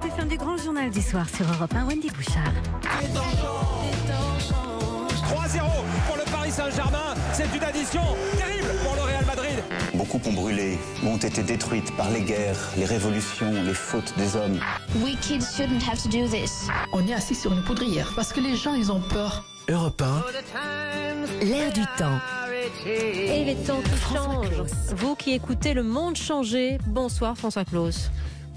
suite, fin du grand journal du soir sur Europe 1, Wendy Bouchard. 3-0 pour le Paris Saint-Germain. C'est une addition terrible pour le Real Madrid. Beaucoup ont brûlé, ont été détruites par les guerres, les révolutions, les fautes des hommes. We kids shouldn't have to do this. On est assis sur une poudrière parce que les gens, ils ont peur. Europe 1. L'air du temps. Et les temps qui changent. Vous qui écoutez le monde changer, bonsoir François Claus.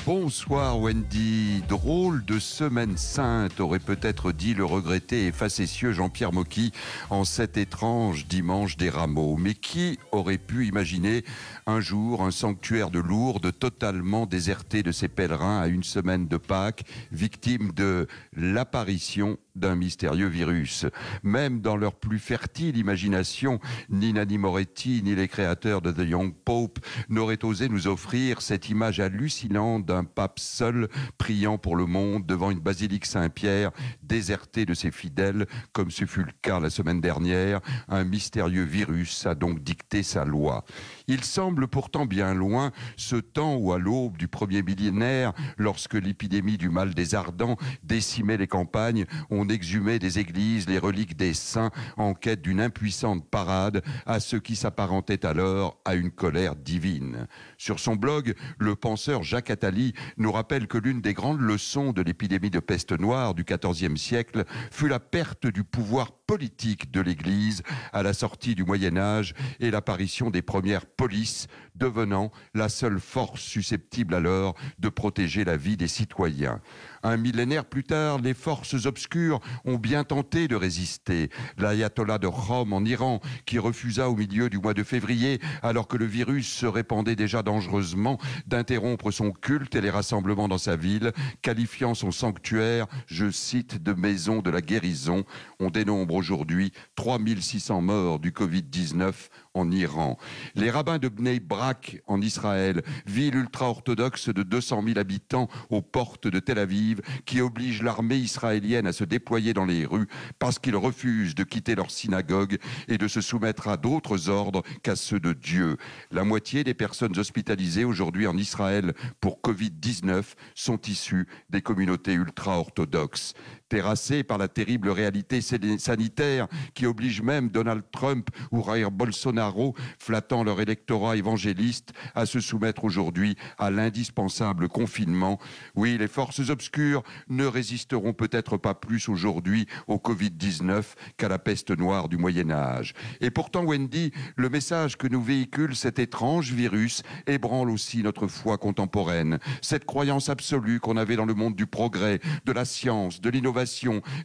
Bonsoir Wendy. Drôle de semaine sainte, aurait peut-être dit le regretté et facétieux Jean-Pierre Mocky en cet étrange dimanche des rameaux. Mais qui aurait pu imaginer un jour un sanctuaire de Lourdes totalement déserté de ses pèlerins à une semaine de Pâques, victime de l'apparition d'un mystérieux virus? Même dans leur plus fertile imagination, ni Nanni Moretti ni les créateurs de The Young Pope n'auraient osé nous offrir cette image hallucinante d'un pape seul priant pour le monde devant une basilique Saint-Pierre désertée de ses fidèles, comme ce fut le cas la semaine dernière. Un mystérieux virus a donc dicté sa loi. Il semble pourtant bien loin ce temps où, à l'aube du premier millénaire, lorsque l'épidémie du mal des ardents décimait les campagnes, on exhumait des églises les reliques des saints en quête d'une impuissante parade à ce qui s'apparentait alors à une colère divine. Sur son blog, le penseur Jacques Attali nous rappelle que l'une des grandes leçons de l'épidémie de peste noire du XIVe siècle fut la perte du pouvoir politique de l'Église à la sortie du Moyen Âge et l'apparition des premières polices devenant la seule force susceptible alors de protéger la vie des citoyens. Un millénaire plus tard, les forces obscures ont bien tenté de résister. L'ayatollah de Rome en Iran, qui refusa au milieu du mois de février, alors que le virus se répandait déjà dangereusement, d'interrompre son culte et les rassemblements dans sa ville, qualifiant son sanctuaire, je cite, de maison de la guérison. On dénombre aujourd'hui 3600 morts du Covid-19 en Iran. Les rabbins de Bnei Brak en Israël, ville ultra-orthodoxe de 200 000 habitants aux portes de Tel Aviv, qui oblige l'armée israélienne à se déployer dans les rues parce qu'ils refusent de quitter leur synagogue et de se soumettre à d'autres ordres qu'à ceux de Dieu. La moitié des personnes hospitalisées aujourd'hui en Israël pour Covid-19 sont issues des communautés ultra-orthodoxes terrassés par la terrible réalité sanitaire qui oblige même Donald Trump ou Bolsonaro, flattant leur électorat évangéliste, à se soumettre aujourd'hui à l'indispensable confinement. Oui, les forces obscures ne résisteront peut-être pas plus aujourd'hui au Covid-19 qu'à la peste noire du Moyen Âge. Et pourtant, Wendy, le message que nous véhicule cet étrange virus ébranle aussi notre foi contemporaine, cette croyance absolue qu'on avait dans le monde du progrès, de la science, de l'innovation,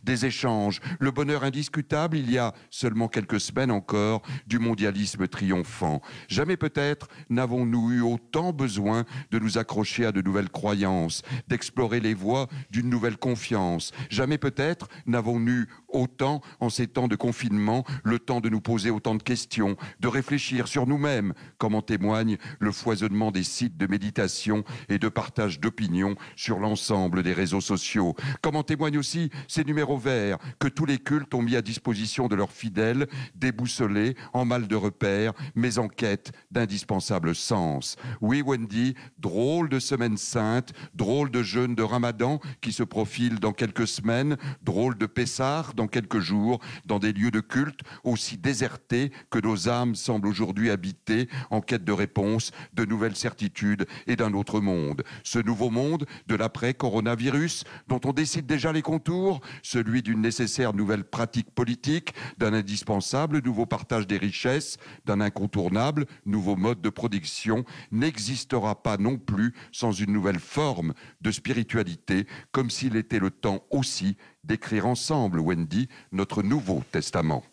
des échanges, le bonheur indiscutable il y a seulement quelques semaines encore du mondialisme triomphant. Jamais peut-être n'avons-nous eu autant besoin de nous accrocher à de nouvelles croyances, d'explorer les voies d'une nouvelle confiance. Jamais peut-être n'avons-nous eu autant en ces temps de confinement le temps de nous poser autant de questions, de réfléchir sur nous-mêmes, comme en témoigne le foisonnement des sites de méditation et de partage d'opinions sur l'ensemble des réseaux sociaux, comme en témoignent aussi ces numéros verts que tous les cultes ont mis à disposition de leurs fidèles, déboussolés, en mal de repère, mais en quête d'indispensable sens. Oui, Wendy, drôle de semaine sainte, drôle de jeûne de Ramadan qui se profile dans quelques semaines, drôle de Pessar dans quelques jours, dans des lieux de culte aussi désertés que nos âmes semblent aujourd'hui habiter en quête de réponses, de nouvelles certitudes et d'un autre monde. Ce nouveau monde de l'après-coronavirus dont on décide déjà les contours celui d'une nécessaire nouvelle pratique politique, d'un indispensable nouveau partage des richesses, d'un incontournable nouveau mode de production, n'existera pas non plus sans une nouvelle forme de spiritualité, comme s'il était le temps aussi d'écrire ensemble, Wendy, notre Nouveau Testament.